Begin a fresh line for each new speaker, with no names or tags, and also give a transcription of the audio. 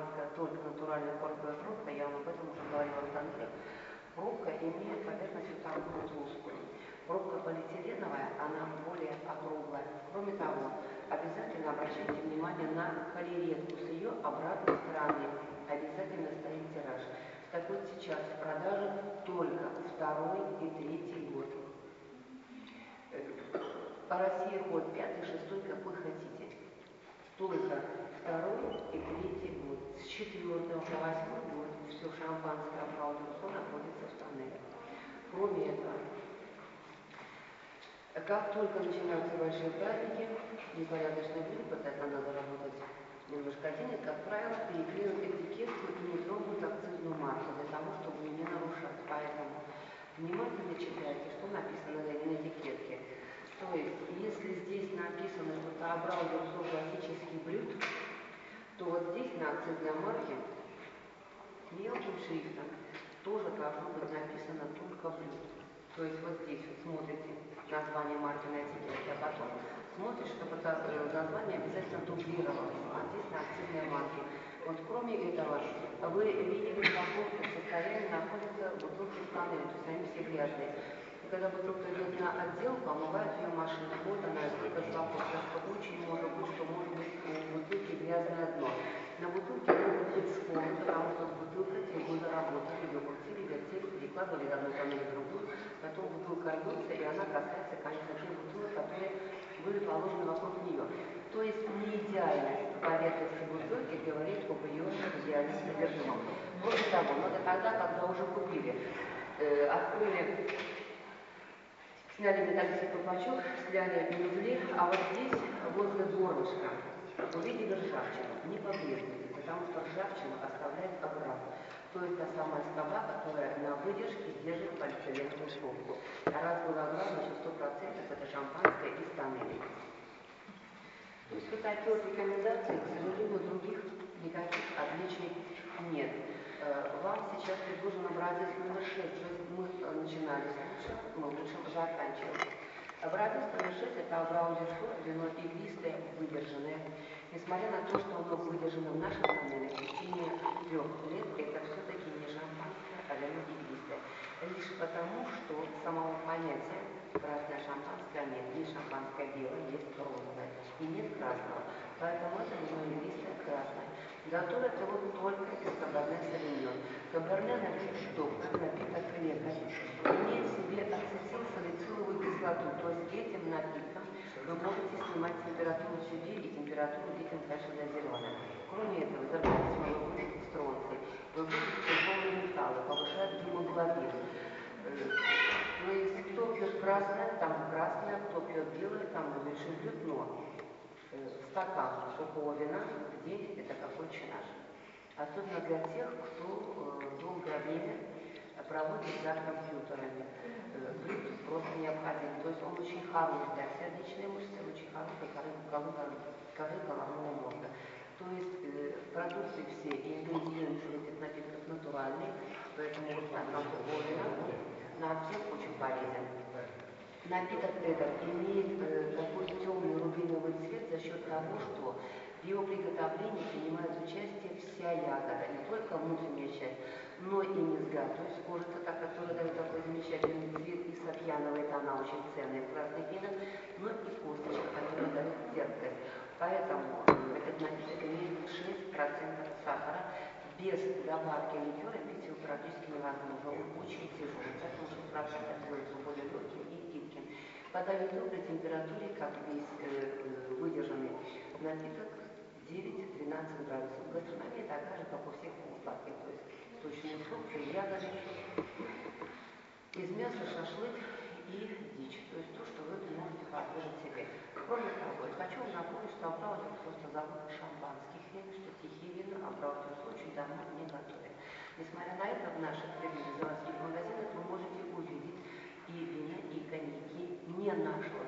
шампанское только натуральная корковая пробка, я вам об этом уже говорила в конце. Пробка имеет поверхность вот такую плоскую. Пробка полиэтиленовая, она более округлая. Кроме того, обязательно обращайте внимание на полиретку с ее обратной стороны. Обязательно стоит тираж. Так вот сейчас в продаже только второй и третий год. По России ход пятый, шестой, какой хотите. Только второй и третий год. С четвертого по восьмой год все шампанское Абраудерсо находится в тоннеле. Кроме этого, как только начинаются большие праздники, непорядочный блюд, это надо работать немножко денег, как правило, переклеивают этикетку и не трогают акцизную марку для того, чтобы не нарушать. Поэтому внимательно читайте, что написано на этикетке. То есть, если здесь написано, что это Абраудерсо классический блюд, то вот здесь на акцизной марке мелким шрифтом тоже должно быть написано только блюд. То есть вот здесь вот смотрите название марки на этикетке, а потом смотришь, чтобы это название обязательно дублировалось, а здесь на акцизной марке. Вот кроме этого, вы видели, в каком состоянии находятся бутылки тоннеле, то есть они все грязные когда бутылка идет на отделку, омывают ее машину. Вот она, слабых, что очень может быть, что может быть у бутылки грязное дно. На бутылке могут быть сколы, потому что с бутылкой три года работали, ее крутили, вертели, перекладывали одну тоннель в другую, потом бутылка рвется, и она касается, конечно, тех бутылок, которые были положены вокруг нее. То есть не идеальность поверхности бутылки говорит об ее идеальном содержимом. Кроме того, это тогда, когда уже купили, э, открыли Сняли металлический колпачок, сняли мюзли, а вот здесь, возле горлышка, увидели ржавчину. Не побрезгуйте, потому что ржавчина оставляет ограду. То есть та самая скоба, которая на выдержке держит полиэтиленовую пробку. А раз была ограда, значит 100% это шампанское из тоннеля. То есть вот такие вот рекомендации, к сожалению, других никаких отличий нет. Э, вам сейчас предложен образец номер 6, то есть мы э, начинали с лучше, мы лучше заканчиваем. Образец номер 6 это Абраудер вино игристое, выдержанное. Несмотря на то, что оно выдержано в нашем тоннеле в течение трех лет, это все-таки не шампанское, а вино игристое. Лишь потому, что самого понятия красное шампанское нет, есть шампанское белое, есть розовое и нет красного. Поэтому это вино игристое красное. Готовят его только из совиньон. Каберне напиток доктор, напиток лекарь, имеет в себе ацетилсалициловую кислоту, то есть этим напитком вы можете снимать температуру себе и температуру детям дальше дозированно. Кроме этого, организма выводит стронций, выводит тяжелые металлы, повышает гемоглобин. Э, то есть кто пьет красное, там красное, кто пьет белое, там пьет, но э, стакан сухого вина в день это какой чинаж. Особенно для тех, кто э, долгое время проводит за компьютерами. Э, Блютуз просто необходим. То есть он очень хорош для сердечной мышцы, очень хорош для коры, коры головного мозга. То есть э, продукты все и ингредиенты этих напитков натуральные, поэтому вот стакан вина на всех очень полезен. Напиток этот имеет э, такой темный рубиновый цвет за счет того, что в его приготовлении принимает участие вся ягода, не только внутренняя часть, но и мезга, то есть кожица, та, которая дает такой замечательный цвет, и сапьяновая, она очень ценная в красных винах, но и косточка, которая дает терпкость. Поэтому этот напиток имеет 6% сахара, без добавки ликера пить его практически невозможно, он очень тяжелый, поэтому 6% делается более легким и Подают при температуре, как весь э, выдержанный напиток, 9-13 градусов. Гастрономия такая же, как у всех полусладких, то есть сочные фрукты, ягоды, из мяса шашлык и дичь, то есть то, что вы можете позволить себе. Кроме того, хочу вам напомнить, что Абраудер просто забыл шампанских вин, что тихие вина Абраудер очень давно не готовят. Несмотря на это, в наших нашего